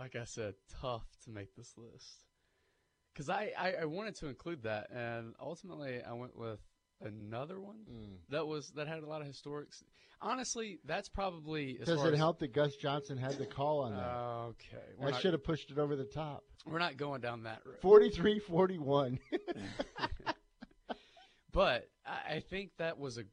Like I said, tough to make this list. Because I, I, I wanted to include that, and ultimately I went with another one Hmm. that was that had a lot of historics. Honestly, that's probably as Does it help that Gus Johnson had the call on that? Okay, I should have pushed it over the top. We're not going down that road. 43 41. But I, I think that was a,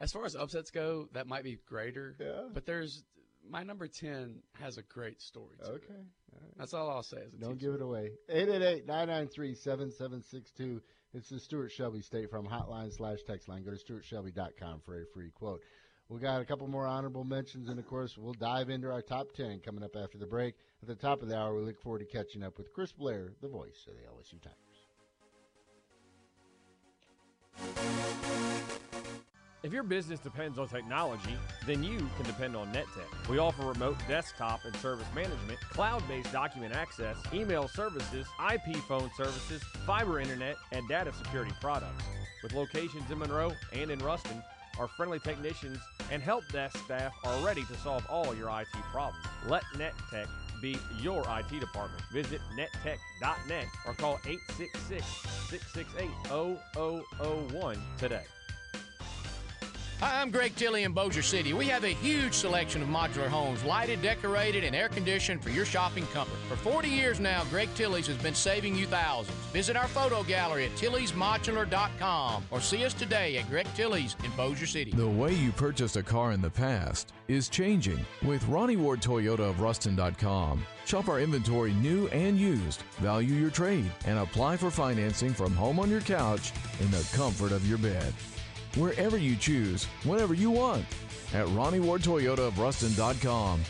as far as upsets go, that might be greater. Yeah. But there's my number ten has a great story. To Okay. It. That's all I'll say. Don't give it away. 888 993 7762. It's the Stuart Shelby State Farm hotline slash text line. Go to stuartshelby.com for a free quote. We got a couple more honorable mentions, and of course, we'll dive into our top 10 coming up after the break. At the top of the hour, we look forward to catching up with Chris Blair, the voice of the LSU Tigers. If your business depends on technology, then you can depend on NetTech. We offer remote desktop and service management, cloud-based document access, email services, IP phone services, fiber internet, and data security products. With locations in Monroe and in Ruston, our friendly technicians and help desk staff are ready to solve all your IT problems. Let NetTech be your IT department. Visit nettech.net or call 866 668 0001 today. Hi, I'm Greg Tilley in Bossier City. We have a huge selection of modular homes, lighted, decorated, and air conditioned for your shopping comfort. For 40 years now, Greg Tilley's has been saving you thousands. Visit our photo gallery at tillysmodular.com or see us today at Greg Tilley's in Bossier City. The way you purchased a car in the past is changing with Ronnie Ward Toyota of Ruston.com. Shop our inventory new and used, value your trade, and apply for financing from home on your couch in the comfort of your bed. Wherever you choose, whenever you want. At Ronnie Ward Toyota of Ruston.com.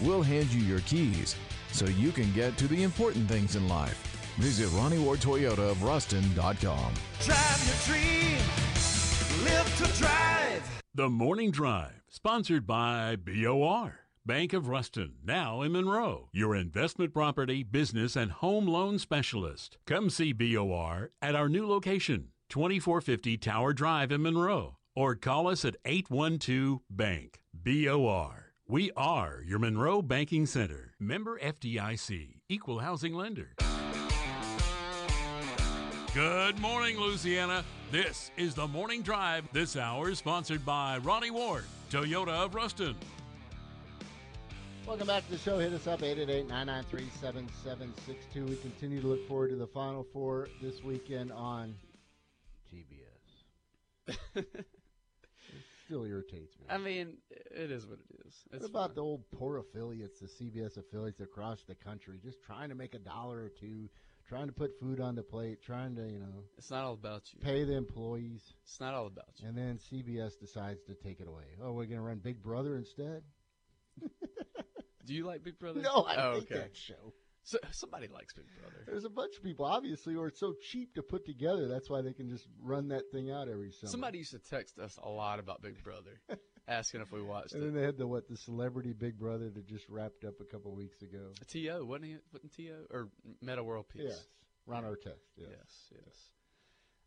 We'll hand you your keys so you can get to the important things in life. Visit Ronnie Ward Toyota of Ruston.com. Drive your dream. Live to drive. The Morning Drive, sponsored by BOR. Bank of Ruston, now in Monroe, your investment property, business, and home loan specialist. Come see BOR at our new location, 2450 Tower Drive in Monroe, or call us at 812 Bank. BOR. We are your Monroe Banking Center. Member FDIC, Equal Housing Lender. Good morning, Louisiana. This is the Morning Drive. This hour is sponsored by Ronnie Ward, Toyota of Ruston. Welcome back to the show. Hit us up 888-993-7762. We continue to look forward to the Final Four this weekend on still irritates me. I mean, it is what it is. It's what about fine. the old poor affiliates, the CBS affiliates across the country, just trying to make a dollar or two, trying to put food on the plate, trying to, you know, It's not all about you. pay the employees. It's not all about you. And then CBS decides to take it away. Oh, we're going to run Big Brother instead? Do you like Big Brother? No, I oh, hate okay. that show. So, somebody likes Big Brother. There's a bunch of people, obviously, who are so cheap to put together. That's why they can just run that thing out every summer. Somebody used to text us a lot about Big Brother, asking if we watched and it. then they had the what the celebrity Big Brother that just wrapped up a couple weeks ago. T.O. wasn't he? Wasn't T.O. or Meta World Peace? Yes, Ron Artest. Yes. yes, yes.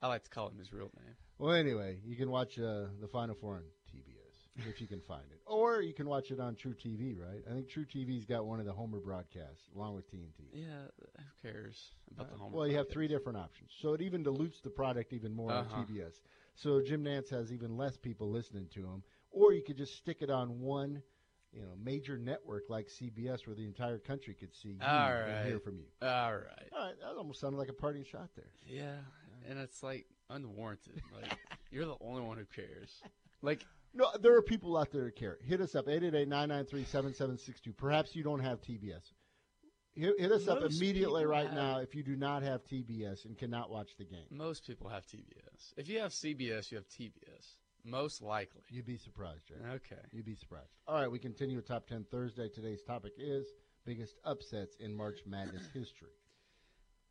I like to call him his real name. Well, anyway, you can watch uh, the Final Four on if you can find it, or you can watch it on True TV. Right? I think True TV's got one of the Homer broadcasts along with TNT. Yeah, who cares about the home? Well, you have three different options, so it even dilutes the product even more Uh-huh. on TBS. So Jim Nantz has even less people listening to him, or you could just stick it on one, you know, major network like CBS, where the entire country could see you All and hear from you. All right. All right, that almost sounded like a parting shot there. Yeah, and it's like unwarranted. Like you're the only one who cares. Like No, there are people out there that care. Hit us up, 888-993-7762. Perhaps you don't have TBS. Hit, hit us up immediately right have- now if you do not have TBS and cannot watch the game. most people have TBS. If you have CBS, you have TBS. Most likely. You'd be surprised, Jay. Okay. You'd be surprised. All right, we continue with Top 10 Thursday. Today's topic is biggest upsets in March Madness history.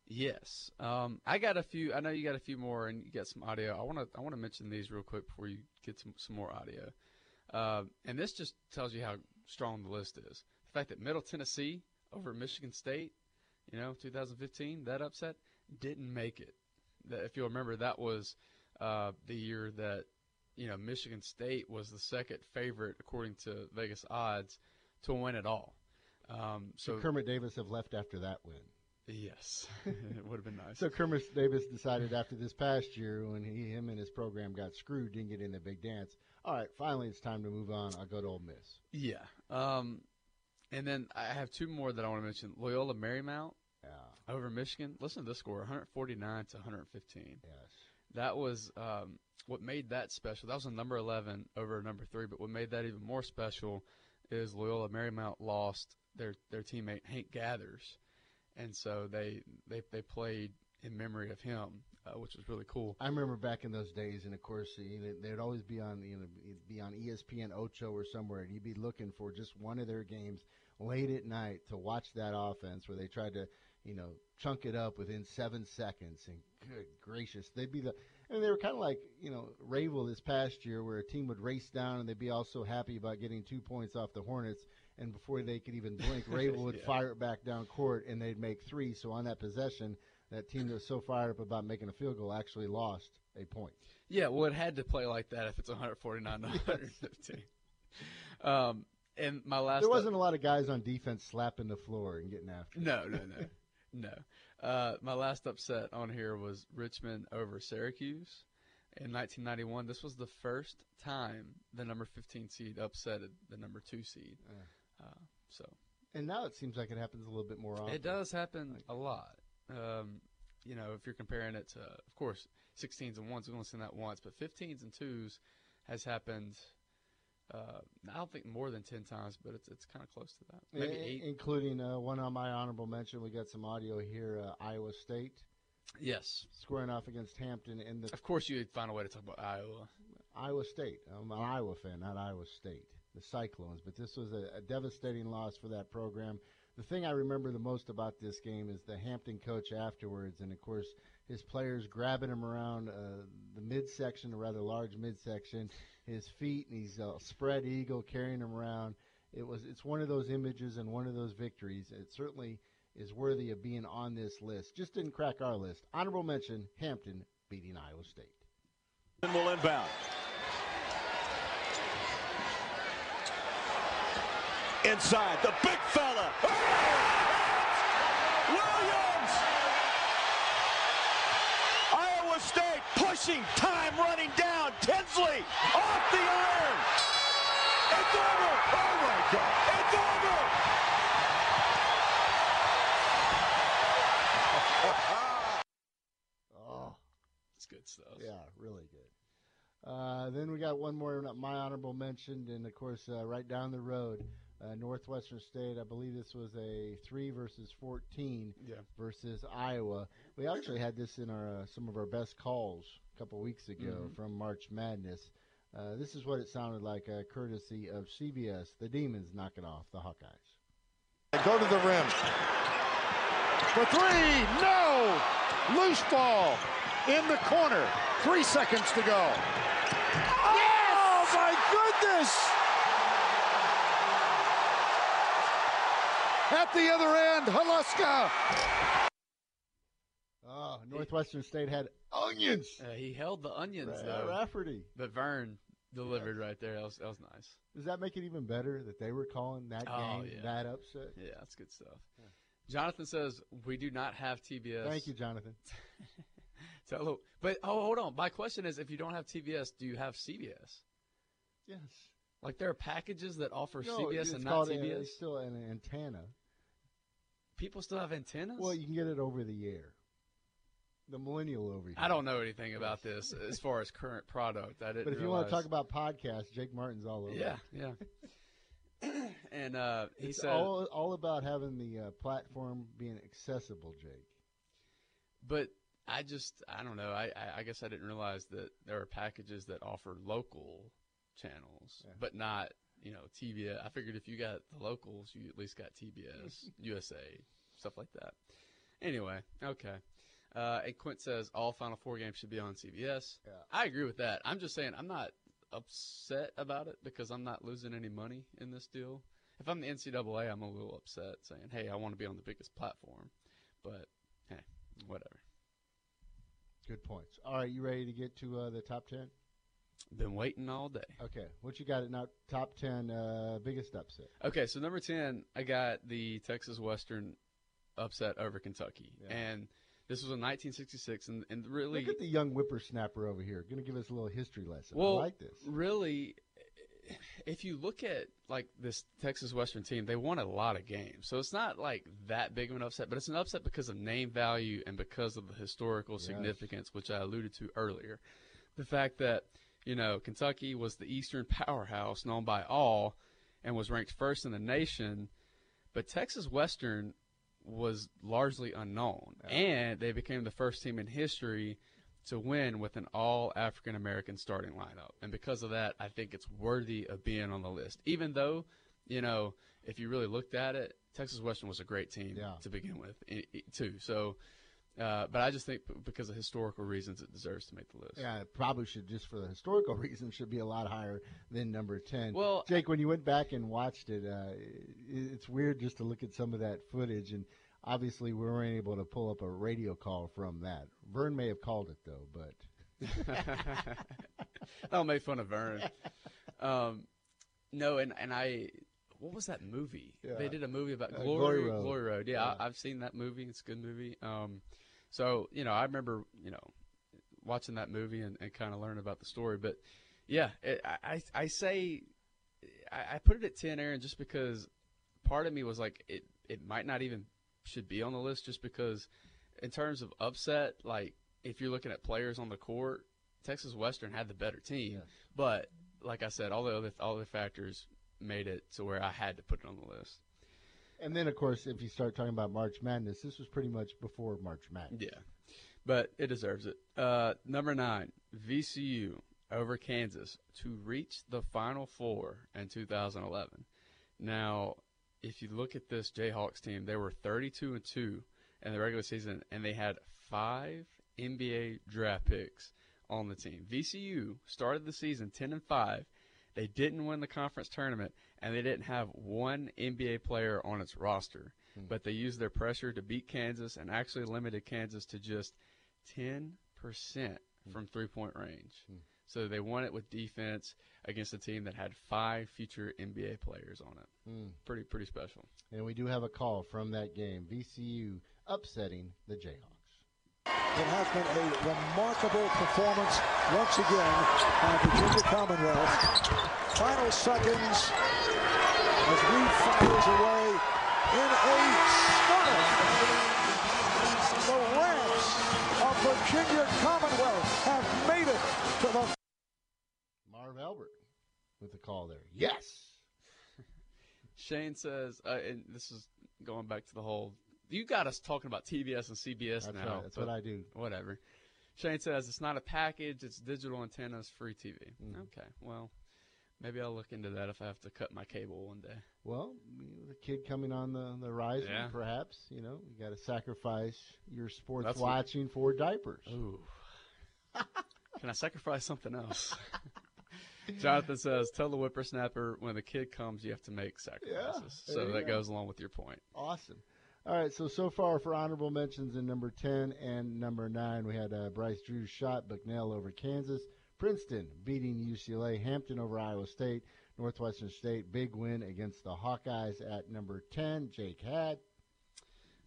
Yes. Um, I got a few. I know you got a few more, and you got some audio. I want to. I want to mention these real quick before you get some some more audio. Uh, and this just tells you how strong the list is. The fact that Middle Tennessee over Michigan State, you know, 2015, that upset didn't make it. That, if you'll remember, that was uh, the year that you know Michigan State was the second favorite according to Vegas odds to win it all. Um, so Kermit Davis have left after that win. Yes, it would have been nice. So Kermit Davis decided after this past year, when he, him and his program got screwed, didn't get in the big dance. All right, finally it's time to move on. I'll go to Ole Miss. Yeah. Um, and then I have two more that I want to mention. Loyola Marymount Yeah. over Michigan. Listen to this score: 149 to 115. Yes. That was um, what made that special. That was a number 11 over a number three. But what made that even more special is Loyola Marymount lost their their teammate Hank Gathers, and so they they they played in memory of him, uh, which was really cool. I remember back in those days, and of course, you know, they'd always be on, you know, be on ESPN Ocho or somewhere, and you'd be looking for just one of their games late at night to watch that offense where they tried to, you know, chunk it up within seven seconds. And good gracious, they'd be the, and they were kind of like, you know, Ravel this past year, where a team would race down and they'd be all so happy about getting two points off the Hornets, and before they could even blink, Ravel would Yeah. fire it back down court, and they'd make three. So on that possession that team that was so fired up about making a field goal actually lost a point. Yeah, well, it had to play like that if it's 149 to 115. Um, and my last There wasn't a lot of guys on defense slapping the floor and getting after. it. No, no, no, no. Uh, my last upset on here was Richmond over Syracuse. in 1991. This was the first time the number 15 seed upset the number two seed. Uh, so And now it seems like it happens a little bit more often. it does happen a lot. Um, you know, if you're comparing it to, of course, 16s and ones, we've only seen that once, but 15s and twos has happened. Uh, I don't think more than 10 times, but it's it's kind of close to that. Maybe eight. Including uh, one on my honorable mention. We got some audio here. Uh, Iowa State. Yes. Squaring off against Hampton in the. Of course, you'd find a way to talk about Iowa. Iowa State. I'm an Iowa fan, not Iowa State. The Cyclones. But this was a, a devastating loss for that program. The thing I remember the most about this game is the Hampton coach afterwards, and of course his players grabbing him around uh, the midsection, a rather large midsection, his feet, and he's uh, spread eagle carrying him around. It was it's one of those images and one of those victories. It certainly is worthy of being on this list. Just didn't crack our list. Honorable mention: Hampton beating Iowa State. And will inbound. Inside, the big fella. Williams! Iowa State pushing, time running down. Tinsley off the iron. It's over. Oh my God. It's over. oh, it's good stuff. Yeah, really good. Uh, then we got one more, my honorable mention, and of course, uh, right down the road, uh, Northwestern State. I believe this was a three versus fourteen Yeah. versus Iowa. We actually had this in our uh, some of our best calls a couple weeks ago Mhm. from March Madness. Uh, this is what it sounded like, uh, courtesy of CBS. The Demons knocking off the Hawkeyes. Go to the rim. For three, no! Loose ball in the corner. Three seconds to go. Oh, my goodness! At the other end, Haluska. Oh, Northwestern State had onions. Uh, he held the onions Ra- though. Rafferty. But Vern delivered right there. That was that was nice. Does that make it even better that they were calling that Oh, game yeah. that upset? Yeah, that's good stuff. Jonathan says we do not have TBS. Thank you, Jonathan. Tell but oh, hold on. My question is, if you don't have TBS, do you have CBS? Yes. Like there are packages that offer No, CBS and not called a- TBS. it's still an antenna. People still have antennas. Well, you can get it over the air. The millennial over here. I don't know anything about this as far as current product. I didn't. But if you want to talk about podcasts, Jake Martin's all over. yeah, it. yeah. and uh, he it's said, all all about having the uh, platform being accessible, Jake. but I just I don't know. I, I I guess I didn't realize that there are packages that offer local channels, but not you know TBS. I figured if you got the locals, you at least got TBS, USA, stuff like that. Anyway, okay. Uh, and Quint says all Final Four games should be on CBS. Yeah. I agree with that. I'm just saying I'm not upset about it because I'm not losing any money in this deal. If I'm the NCAA, I'm a little upset saying, "Hey, I want to be on the biggest platform," but hey, whatever. Good points. All right, you ready to get to uh, the top ten? Been waiting all day. Okay, what you got it now? Top ten uh, biggest upset. Okay, so number ten, I got the Texas Western upset over Kentucky, and this was in 1966, and, and really, Look at the young whippersnapper over here. Going to give us a little history lesson. well, I like this. really, if you look at like this Texas Western team, they won a lot of games, so it's not like that big of an upset, but it's an upset because of name value and because of the historical Yes. significance, which I alluded to earlier. The fact that you know Kentucky was the Eastern powerhouse known by all, and was ranked first in the nation, but Texas Western was largely unknown, and they became the first team in history to win with an all African American starting lineup. And because of that, I think it's worthy of being on the list. Even though, you know, if you really looked at it, Texas Western was a great team to begin with, i- i- too. So, uh, but I just think because of historical reasons, it deserves to make the list. Yeah, it probably should just for the historical reasons should be a lot higher than number ten. Well, Jake, when you went back and watched it, uh, it's weird just to look at some of that footage, and obviously we weren't able to pull up a radio call from that. Vern may have called it though, but I'll make fun of Vern. Um, no, and and I, what was that movie? Yeah. They did a movie about Uh, Glory, Glory Glory Road. Road. Yeah, I, I've seen that movie. It's a good movie. Um, so you know, I remember you know watching that movie and, and kind of learning about the story. But yeah, it, I, I I say I, I put it at ten, Aaron, just because part of me was like it it might not even should be on the list, just because in terms of upset, like if you're looking at players on the court, Texas Western had the better team, but like I said, all the other all the factors made it to where I had to put it on the list. And then, of course, if you start talking about March Madness, this was pretty much before March Madness. Yeah, but it deserves it. Uh, number nine, VCU over Kansas to reach the Final Four in 2011. Now, if you look at this Jayhawks team, they were 32 and two in the regular season, and they had five NBA draft picks on the team. VCU started the season 10 and five. They didn't win the conference tournament, and they didn't have one NBA player on its roster. Hmm. But they used their pressure to beat Kansas and actually limited Kansas to just 10% from three point range. So they won it with defense against a team that had five future NBA players on it. Hmm. Pretty pretty special. And we do have a call from that game. VCU upsetting the Jayhawks. It has been a remarkable performance once again by Virginia Commonwealth. Final seconds as Reed fires away in a stunner. The Rams of Virginia Commonwealth have made it to the Marv Albert with the call there. Yes. Shane says, uh, and this is going back to the whole. You got us talking about TBS and CBS That's now. right. That's what I do. Whatever. Shane says it's not a package; it's digital antennas, free TV. Mm. Okay, well, maybe I'll look into that if I have to cut my cable one day. Well, the kid coming on the, the horizon, Yeah. perhaps. You know, you got to sacrifice your sports That's what- watching for diapers. Ooh. Can I sacrifice something else? Jonathan says, "Tell the whippersnapper when the kid comes, you have to make sacrifices." there so that go. goes along with your point. Awesome. All right, so so far for honorable mentions in number 10 and number 9, we had uh, Bryce Drew's shot, Bucknell over Kansas, Princeton beating UCLA, Hampton over Iowa State, Northwestern State, big win against the Hawkeyes at number 10, Jake had.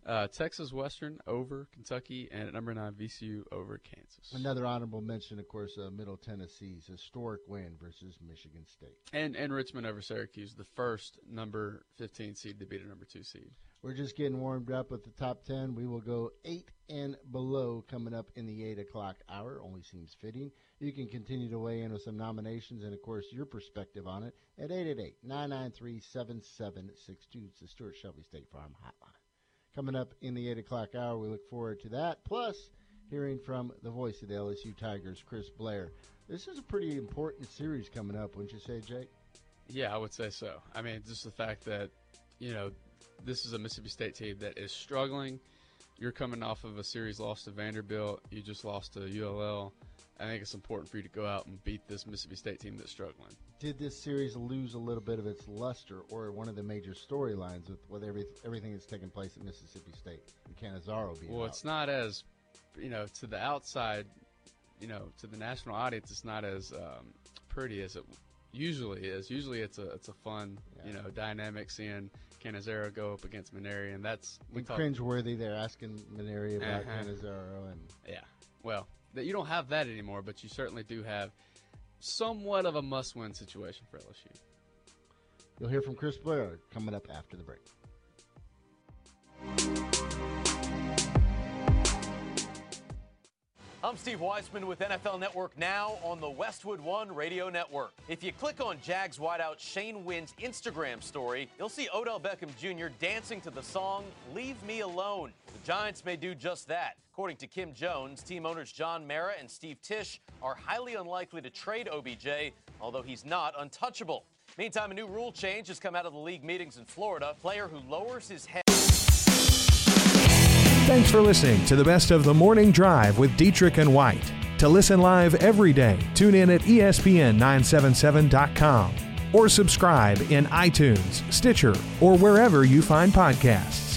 Uh, Texas Western over Kentucky, and at number nine VCU over Kansas. Another honorable mention, of course, uh, Middle Tennessee's historic win versus Michigan State. And and Richmond over Syracuse, the first number 15 seed to beat a number two seed. We're just getting warmed up with the top 10. We will go 8 and below coming up in the 8 o'clock hour. Only seems fitting. You can continue to weigh in with some nominations and, of course, your perspective on it at 888 993 7762. It's the Stuart Shelby State Farm Hotline. Coming up in the 8 o'clock hour, we look forward to that. Plus, hearing from the voice of the LSU Tigers, Chris Blair. This is a pretty important series coming up, wouldn't you say, Jake? Yeah, I would say so. I mean, just the fact that, you know, this is a Mississippi State team that is struggling. You're coming off of a series loss to Vanderbilt. You just lost to ULL. I think it's important for you to go out and beat this Mississippi State team that's struggling. Did this series lose a little bit of its luster, or one of the major storylines with, with every, everything that's taking place at Mississippi State and Cannizaro being Well, out? it's not as, you know, to the outside, you know, to the national audience, it's not as um, pretty as it usually is. Usually, it's a it's a fun, you know, dynamic seeing Cannizaro go up against Mainieri, and that's we talk- cringeworthy. They're asking Mainieri about Uh-huh. Cannizaro, and Yeah. Well, that you don't have that anymore, but you certainly do have somewhat of a must-win situation for LSU. you'll hear from Chris Blair coming up after the break. I'm Steve Weisman with NFL Network now on the Westwood One Radio Network. If you click on Jags wideout Shane Wynn's Instagram story, you'll see Odell Beckham Jr. dancing to the song Leave Me Alone. The Giants may do just that. According to Kim Jones, team owners John Mara and Steve Tisch are highly unlikely to trade OBJ, although he's not untouchable. Meantime, a new rule change has come out of the league meetings in Florida. Player who lowers his head. Thanks for listening to the best of the morning drive with Dietrich and White. To listen live every day, tune in at E ESPN977.com or subscribe in iTunes, Stitcher, or wherever you find podcasts.